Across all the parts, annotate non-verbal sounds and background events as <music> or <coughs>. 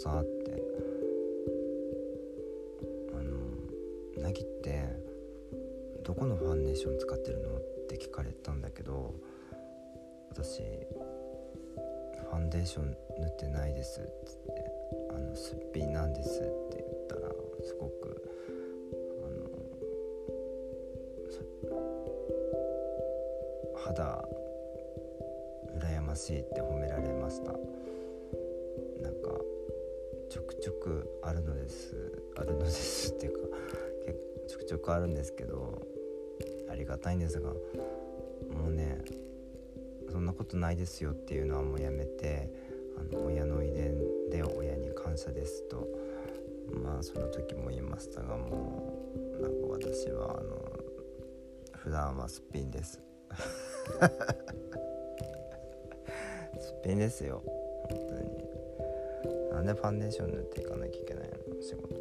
さって。あのなぎってどこのファンデーション使ってるのって聞かれたんだけど私ファンデーション塗ってないですっつってあのすっぴんなんですって言ったらすごくあの肌羨ましいって褒められましたちょくあるのです。あるのですっていうかちょくちょくあるんですけどありがたいんですがもうねそんなことないですよっていうのはもうやめてあの親の遺伝で親に感謝ですとまあその時も言いましたがもうなんか私はあの普段はすっぴんです。<laughs> すっぴんですよ本当に。なんでファンデーション塗っていかなきゃいけないの仕事に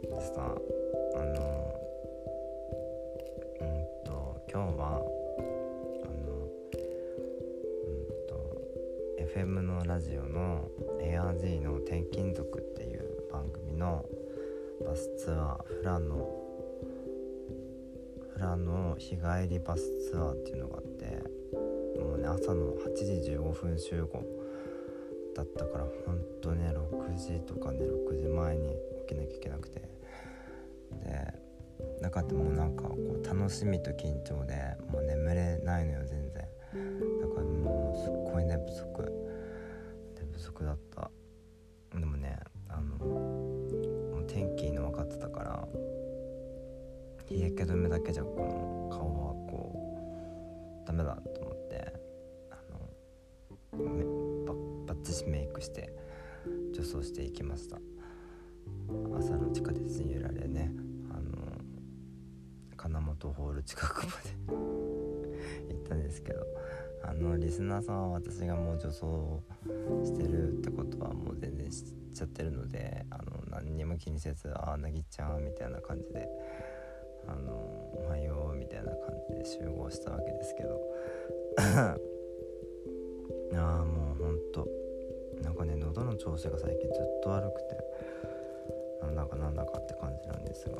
でさあのうんと今日はあのうんと FM のラジオの ARG の「転勤族」っていう番組のバスツアーフラのフラの日帰りバスツアーっていうのがあってもうね朝の8時15分集合。だったからほんとね6時とかね6時前に起きなきゃいけなくて。で中でもなんかこう楽しみと緊張でもう眠れないのよ全然。だからもうすっごい寝不足。寝不足だった。でもねあのもう天気いいの分かってたから日焼け止めだけじゃこの顔はこうダメだ。して女装していきました。朝の地下鉄に揺られねあの金本ホール近くまで <laughs> 行ったんですけどあのリスナーさんは私がもう女装してるってことはもう全然知っちゃってるのであの何にも気にせず「ああなぎちゃん」みたいな感じで「あのおはよう」みたいな感じで集合したわけですけど。<coughs> ああもうほんと。なんかね喉の調子が最近ずっと悪くて。なんだかなんだかって感じなんですが。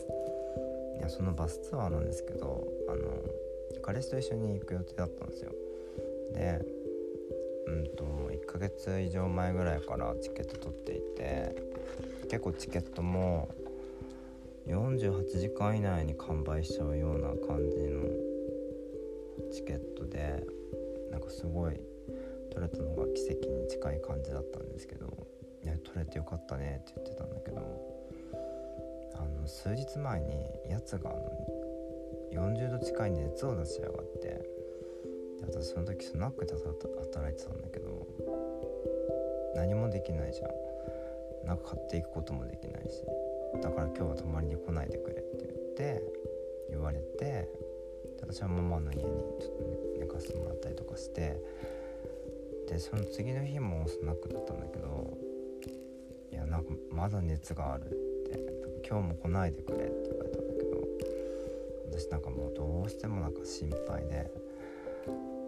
いやそのバスツアーなんですけどあの彼氏と一緒に行く予定だったんですよ。でうんと1ヶ月以上前ぐらいからチケット取っていて結構チケットも48時間以内に完売しちゃうような感じのチケットでなんかすごい取れたのが奇跡に近い感じだったんですけど「いや取れてよかったね」って言ってたんだけどあの数日前にやつがあの40度近い熱を出しやがってで私その時スナックで働いてたんだけど何もできないじゃん。なんか買っていくこともできないしだから今日は泊まりに来ないでくれって言って言われて私はママの家にちょっと、寝かせてもらったりとかしてでその次の日もスナックだったんだけどいやなんかまだ熱があるって今日も来ないでくれって言われたんだけど私なんかもうどうしてもなんか心配で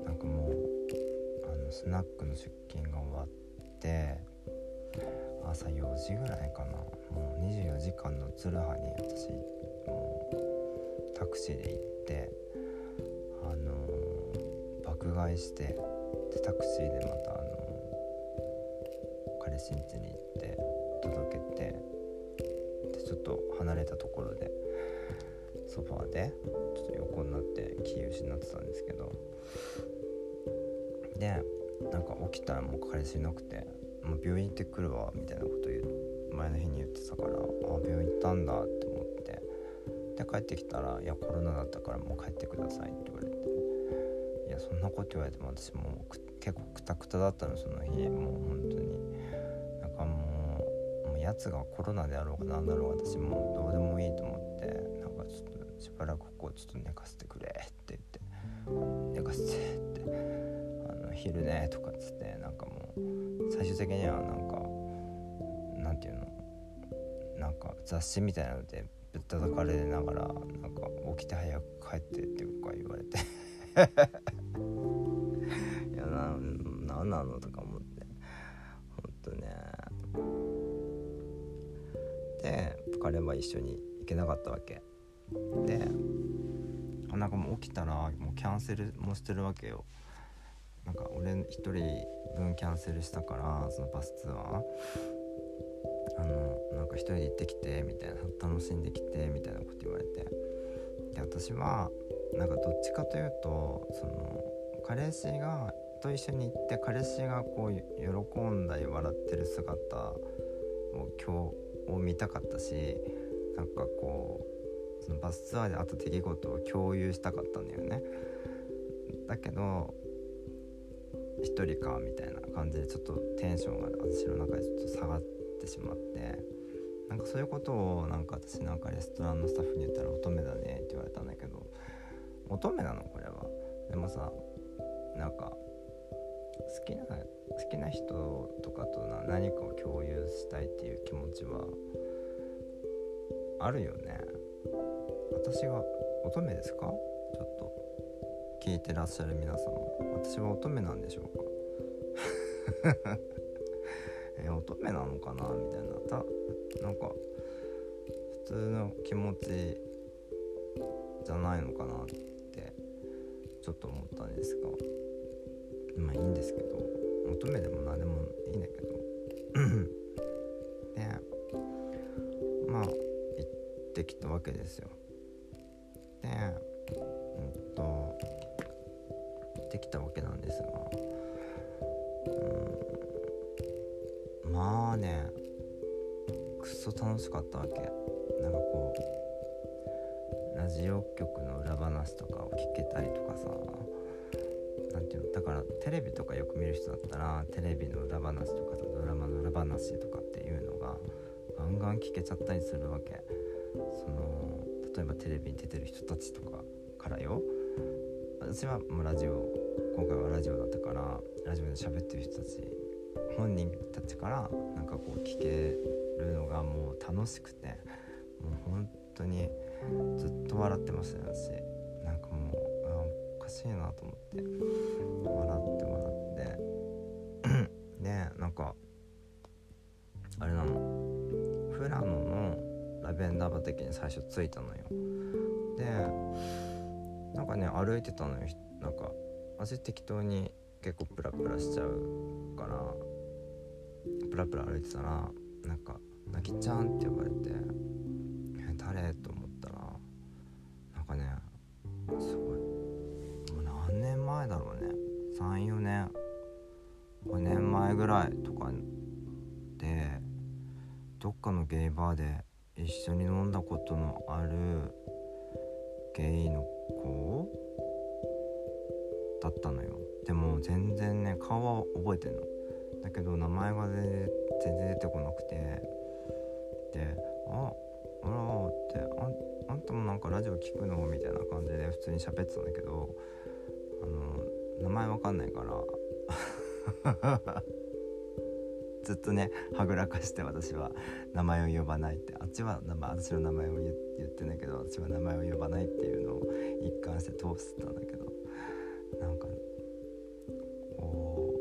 なんかもうあのスナックの出勤が終わって朝4時ぐらいかな。もう24時間のツルハに私もうタクシーで行ってあのー爆買いしてでタクシーでまたあの彼氏ん家に行って届けてでちょっと離れたところでソファーでちょっと横になって気失ってたんですけど。でなんか起きたらもう彼氏いなくて「もう病院行ってくるわ」みたいなこと言う前の日に言ってたから「あ病院行ったんだ」って思って。で帰ってきたら「いやコロナだったからもう帰ってください」って言われて「やそんなこと言われても私もう結構クタクタだったのその日。もう本当に。なんかもうもうやつがコロナであろうが何だろうが私もうどうでもいいと思って。なんかちょっとしばらくここをちょっと寝かせてくれって言って。寝かせてって。あの昼寝とかっつって。なんかもう最終的にはなんかなんていうの？なんか雑誌みたいなのでぶったたかれながらなんか起きて早く帰ってっていうか言われて。なんなのとか思って。ほんとね。で彼は一緒に行けなかったわけ。でなんかもう起きたらもうキャンセルもしてるわけよ。なんか俺一人分キャンセルしたからそのバスツアー。あのなんか一人で行ってきてみたいな。楽しんできてみたいなこと言われて。で私はなんかどっちかというとその彼氏がと一緒に行って彼氏がこう喜んだり笑ってる姿を今日を見たかったしなんかこうそのバスツアーであった出来事を共有したかったんだよね。だけど1人かみたいな感じでちょっとテンションが私の中でちょっと下がってしまってなんかそういうことをなんか私なんかレストランのスタッフに言ったら乙女だねって言われたんだけど乙女なのこれは。でもさなんか好きな好きな人とかと何かを共有したいっていう気持ちはあるよね。私が乙女ですか？ちょっと聞いてらっしゃる皆様。私は乙女なんでしょうか？<laughs> え乙女なのかな？みたいな。たなんか普通の気持ちじゃないのかなってちょっと思ったんですが。まあいいんですけど乙女でも何でもいいんだけど。でまあ行ってきたわけですよ。でうんと行ってきたわけなんですが。うんまあねくっそ楽しかったわけ。なんかこうラジオ局の裏話とかを聞けたりとかさ。何ていうのだからテレビとかよく見る人だったらテレビの裏話とかドラマの裏話とかっていうのがガンガン聞けちゃったりするわけ。その例えばテレビに出てる人たちとかからよ。私はもうラジオ今回はラジオだったからラジオで喋ってる人たち本人たちからなんかこう聞けるのがもう楽しくてもう本当にずっと笑ってましたよ私。なんかもうおかしいなと思って。ベンダー畑に最初着いたのよ。でなんかね歩いてたのよ。なんか私適当に結構プラプラしちゃうからプラプラ歩いてたらなんか「なぎちゃん」って呼ばれて「え誰?」と思ったらなんかねすごいもう何年前だろうね。34年5年前ぐらいとかでどっかのゲイバーで一緒に飲んだことのあるゲイの子だったのよ。でも全然ね顔は覚えてんの。だけど名前が全然全然出てこなくて。で「ああら」ってあ「あんたもなんかラジオ聞くの?」みたいな感じで普通に喋ってたんだけどあの名前わかんないから。ずっとねはぐらかして私は名前を呼ばないってあっちは名前私の名前を言ってんだけど私は名前を呼ばないっていうのを一貫して通してたんだけどなんかこ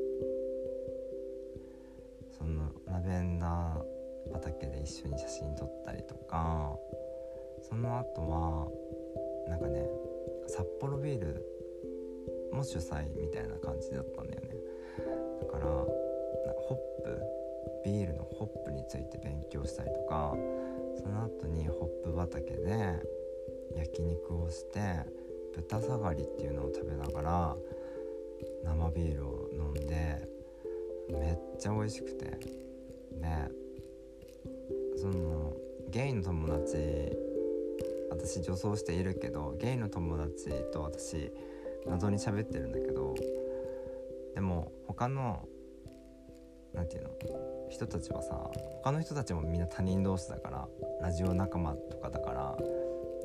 うそのラベンダー畑で一緒に写真撮ったりとかその後はなんかね札幌ビールも主催みたいな感じだったんだよね。だからビールのホップについて勉強したりとかその後にホップ畑で焼肉をして豚下がりっていうのを食べながら生ビールを飲んでめっちゃ美味しくてでそのゲイの友達私女装しているけどゲイの友達と私謎に喋ってるんだけどでも他の何て言うの？人たちはさ他の人たちもみんな他人同士だからラジオ仲間とかだから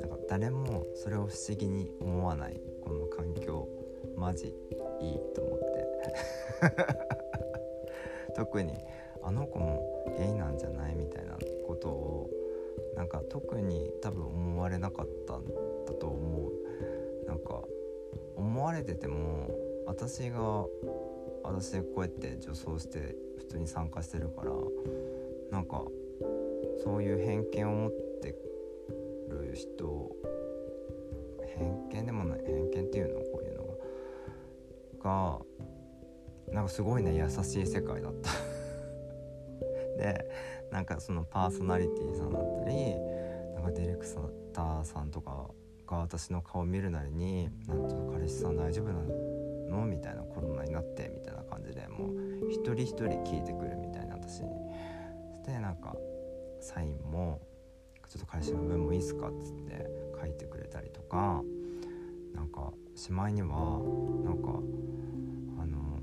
なんか誰もそれを不思議に思わないこの環境マジいいと思って。<laughs> 特にあの子もゲイなんじゃないみたいなことをなんか特に多分思われなかったんだと思う。なんか思われてても私が私こうやって女装して普通に参加してるからなんかそういう偏見を持ってる人偏見でもない偏見っていうのこういうのががなんかすごいね優しい世界だった <laughs> でなんかそのパーソナリティーさんだったりなんかディレクターさんとかが私の顔見るなりに「なんと彼氏さん大丈夫なの?」みたいなコロナになってみたいな一人一人聞いてくるみたいな私にそ。してなんかサインも「ちょっと彼氏の分もいいっすか?」っつって書いてくれたりとかなんかしまいにはなんかあの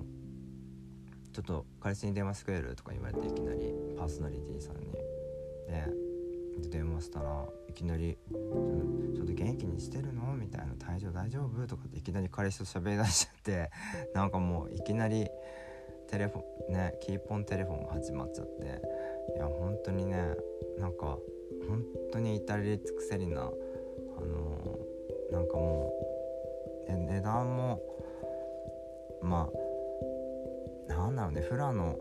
「ちょっと彼氏に電話してくれる?」とか言われていきなりパーソナリティーさんに。で電話したらいきなり「ちょっと元気にしてるの?」みたいな「体調大丈夫?」とかっていきなり彼氏と喋りだしちゃってなんかもういきなりテレフォンねキーポンテレフォンが始まっちゃって。いや本当にねなんか本当に至り尽くせりなあのー、なんかもう値段もまあなんだろうねフラの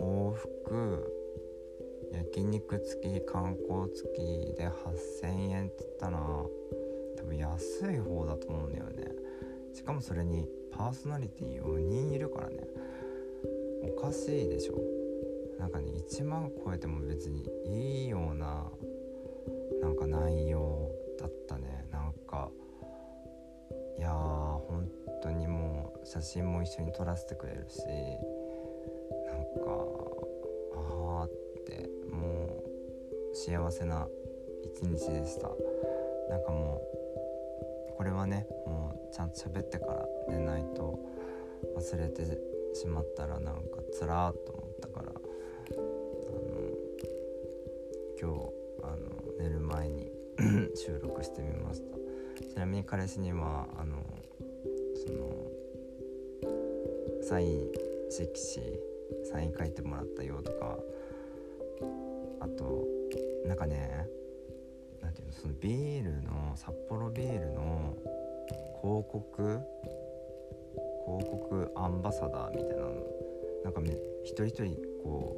往復焼肉付き観光付きで8,000円って言ったら多分安い方だと思うんだよね。しかもそれにパーソナリティ4人いるからね。おかしいでしょ。なんかね1万超えても別にいいようななんか内容だったね。なんかいやー本当にもう写真も一緒に撮らせてくれるしなんかああってもう幸せな一日でした。なんかもうこれはねもうちゃんと喋ってから寝ないと忘れてしまったらなんかつらーっと思ったからあの今日あの寝る前に <coughs> 収録してみました。ちなみに彼氏にはあのそのサイン色紙サイン書いてもらったよとかあとなんかね何ていうのそのビールの札幌ビールの広告アンバサダーみたいなのなんか一人一人こ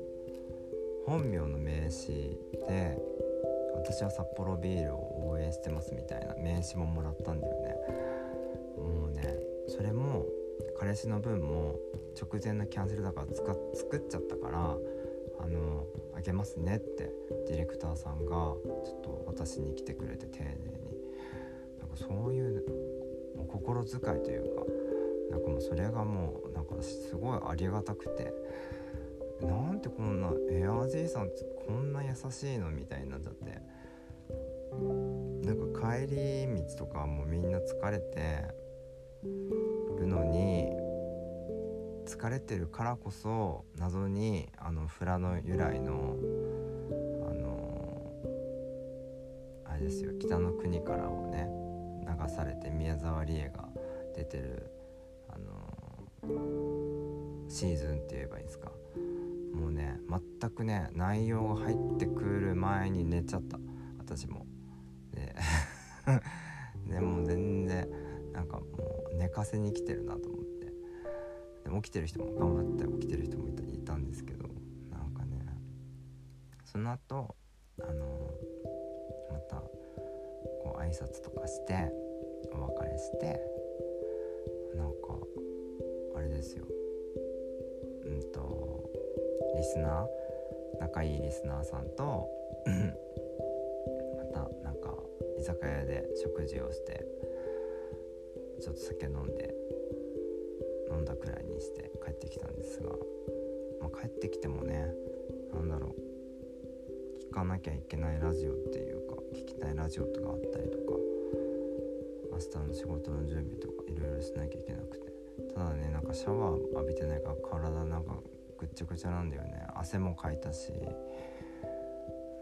う本名の名刺で私は札幌ビールを応援してますみたいな名刺ももらったんだよね。もうねそれも彼氏の分も直前のキャンセルだから作っちゃったからあのあげますねってディレクターさんがちょっと私に来てくれて丁寧に。なんかそういう心遣いというかなんかもうそれがもうなんかすごいありがたくて。なんてこんなエアー J さんこんな優しいのみたいになっちゃって。なんか帰り道とかもうみんな疲れてるのに疲れてるからこそ謎にあのフラの由来のあのあれですよ「北の国から」をね流されて宮沢りえが出てるシーズンって言えばいいんですか？もうね全くね内容が入ってくる前に寝ちゃった。私も。で <laughs> でも全然なんかもう寝かせに来てるなと思って。でも起きてる人も頑張って起きてる人もいたいたんですけど。なんかねその後あのまたこう挨拶とかしてお別れしてなんかですよ。うんとリスナー仲いいリスナーさんと <clears throat> またなんか居酒屋で食事をしてちょっと酒飲んで飲んだくらいにして帰ってきたんですが、まあ、帰ってきてもね何だろう聞かなきゃいけないラジオっていうか聞きたいラジオとかあったりとか明日の仕事の準備とかいろいろしなきゃいけなくて。ただねなんかシャワー浴びてないから体なんかぐっちゃぐちゃなんだよね。汗もかいたし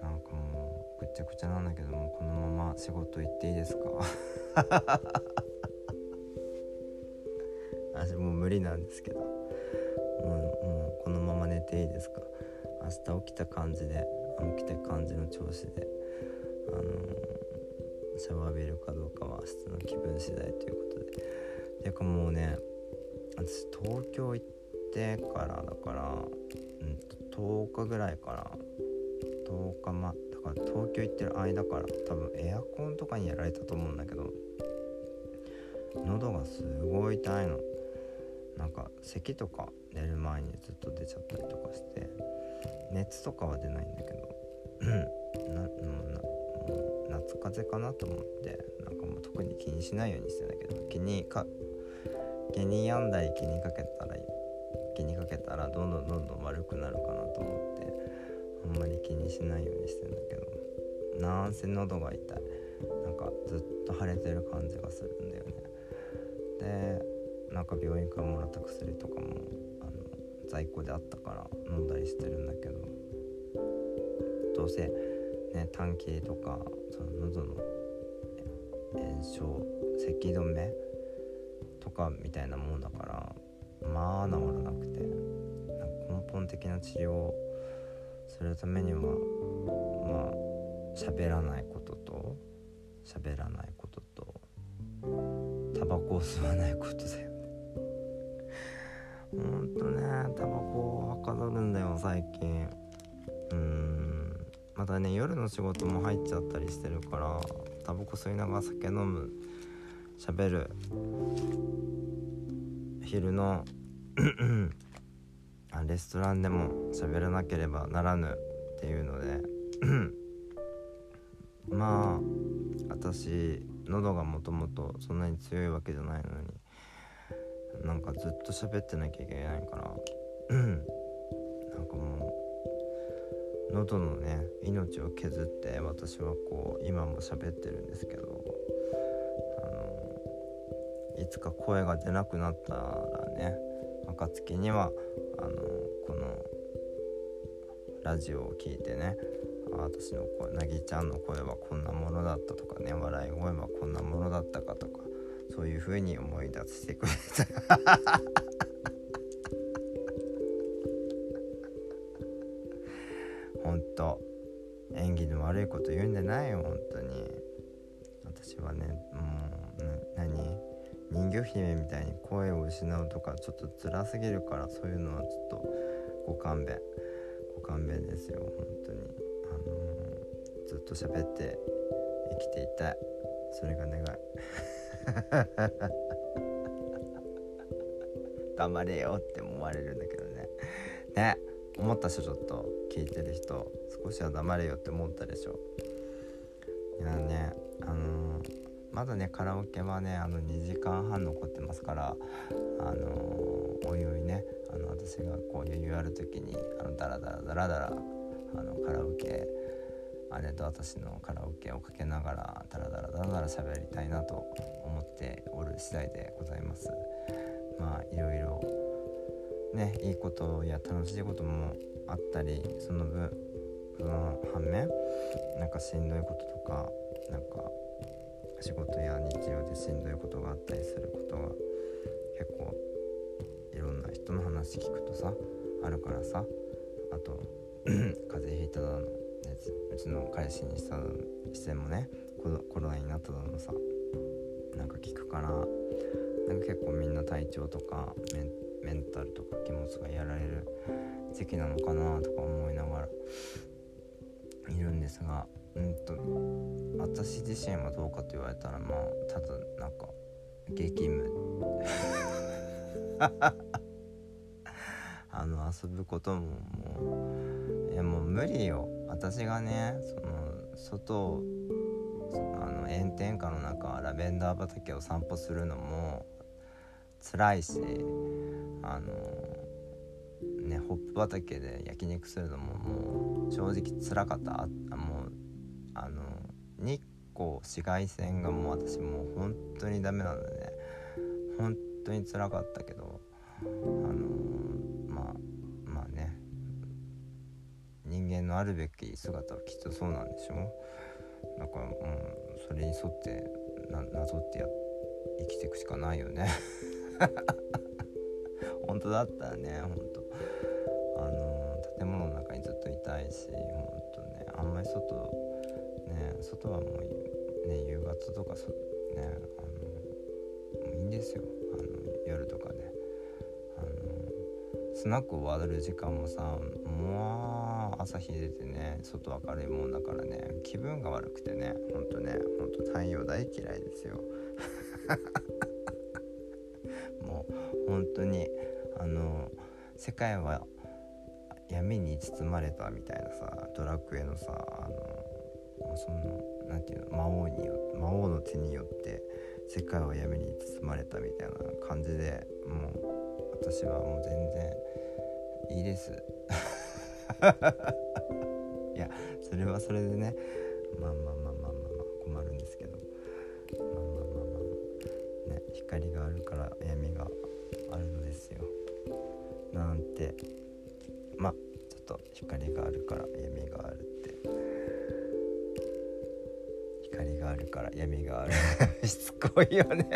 なんかもうぐっちゃぐちゃなんだけどもこのまま仕事行っていいですか？<laughs> 私もう無理なんですけど。もうもうこのまま寝ていいですか？明日起きた感じで起きた感じの調子であの、シャワー浴びるかどうかは明日の気分次第ということで。てかもうね私東京行ってからだから、うん、10日ぐらいから10日まだから東京行ってる間から多分エアコンとかにやられたと思うんだけど喉がすごい痛いの。なんか咳とか寝る前にずっと出ちゃったりとかして熱とかは出ないんだけどなもう夏風邪かなと思ってなんかもう特に気にしないようにしてんだけど気にか気に病んだり気にかけたら気にかけたらどんどんどんどん悪くなるかなと思ってあんまり気にしないようにしてんだけどなんせ喉が痛い。なんかずっと腫れてる感じがするんだよね。でなんか病院からもらった薬とかもあの在庫であったから飲んだりしてるんだけどどうせね短期とかその喉の炎症咳止めかみたいなもんだからまあ治らなくて根本的な治療をするためにはまあ喋らないことと喋らないこととタバコを吸わないことだよ <laughs> ほんとねタバコはかどるんだよ最近。うん。またね夜の仕事も入っちゃったりしてるからタバコ吸いながら酒飲む喋る。昼のレストランでも喋らなければならぬ。っていうので。まあ私喉がもともとそんなに強いわけじゃないのに。なんかずっと喋ってなきゃいけないから。なんかもう喉のね命を削って私はこう今も喋ってるんですけど。いつか声が出なくなったらね暁にはあのこのラジオを聴いてね私の声なぎちゃんの声はこんなものだったとかね笑い声はこんなものだったかとかそういう風に思い出してくれた。<laughs> 本当演技の悪いこと言うんじゃないよ本当に。私はねもう人魚姫みたいに声を失うとかちょっと辛すぎるからそういうのはちょっとご勘弁ご勘弁ですよ本当に。あのー、ずっと喋って生きていたい。それが願い。黙れよって思われるんだけどね。ね思ったでしょちょっと聞いてる人少しは黙れよって思ったでしょ。いやね。あのー、まだねカラオケはねあの2時間半残ってますからあのー、おいおいねあの私がこう余裕ある時にあのダラダラダラダラあのカラオケ姉と私のカラオケをかけながらダラダラダラダラ喋りたいなと思っておる次第でございます。まあいろいろねいいことや楽しいこともあったりその分その反面なんかしんどいこととかなんか仕事や日常でしんどいことがあったりすることが結構いろんな人の話聞くとさあるからさあと <clears throat> 風邪ひいただのうちの彼氏にしたしてもねコロナになったのさなんか聞くからなんか結構みんな体調とかメンタルとか気持ちがやられる時期なのかなとか思いながらいるんですがうんと私自身はどうかと言われたらまあただなんか激務。<laughs> あの遊ぶことももういやもう無理よ。私がねその外あの炎天下の中ラベンダー畑を散歩するのも辛いしあのねホップ畑で焼肉するのももう正直辛かった。日光紫外線がもう私もう本当にダメなのでね。本当につらかったけどあのー、まあまあね。人間のあるべき姿はきっとそうなんでしょ。だからもうんそれに沿ってななぞってや生きていくしかないよね。<laughs> 本当だったらね本当。あのー、建物の中にずっといたいし本当ねあんまり外外はもうね夕方とかそねあのもういいんですよ。あの夜とかで、あのスナック終わる時間もさもう朝日出てね外明るいもんだからね気分が悪くてねほんとねほんと太陽大嫌いですよ。<laughs> もう本当にあの世界は闇に包まれたみたいなさドラクエのさあのその何て言うの魔王によ魔王の手によって世界は闇に包まれたみたいな感じでもう私はもう全然いいです。<laughs> いやそれはそれでねまあまあまあまあまあ、まあ、困るんですけど。まあまあまあまあ。ね光があるから闇があるのですよ。なんてまあちょっと光があるから闇があるって。光があるから闇がある。<laughs> しつこいよね。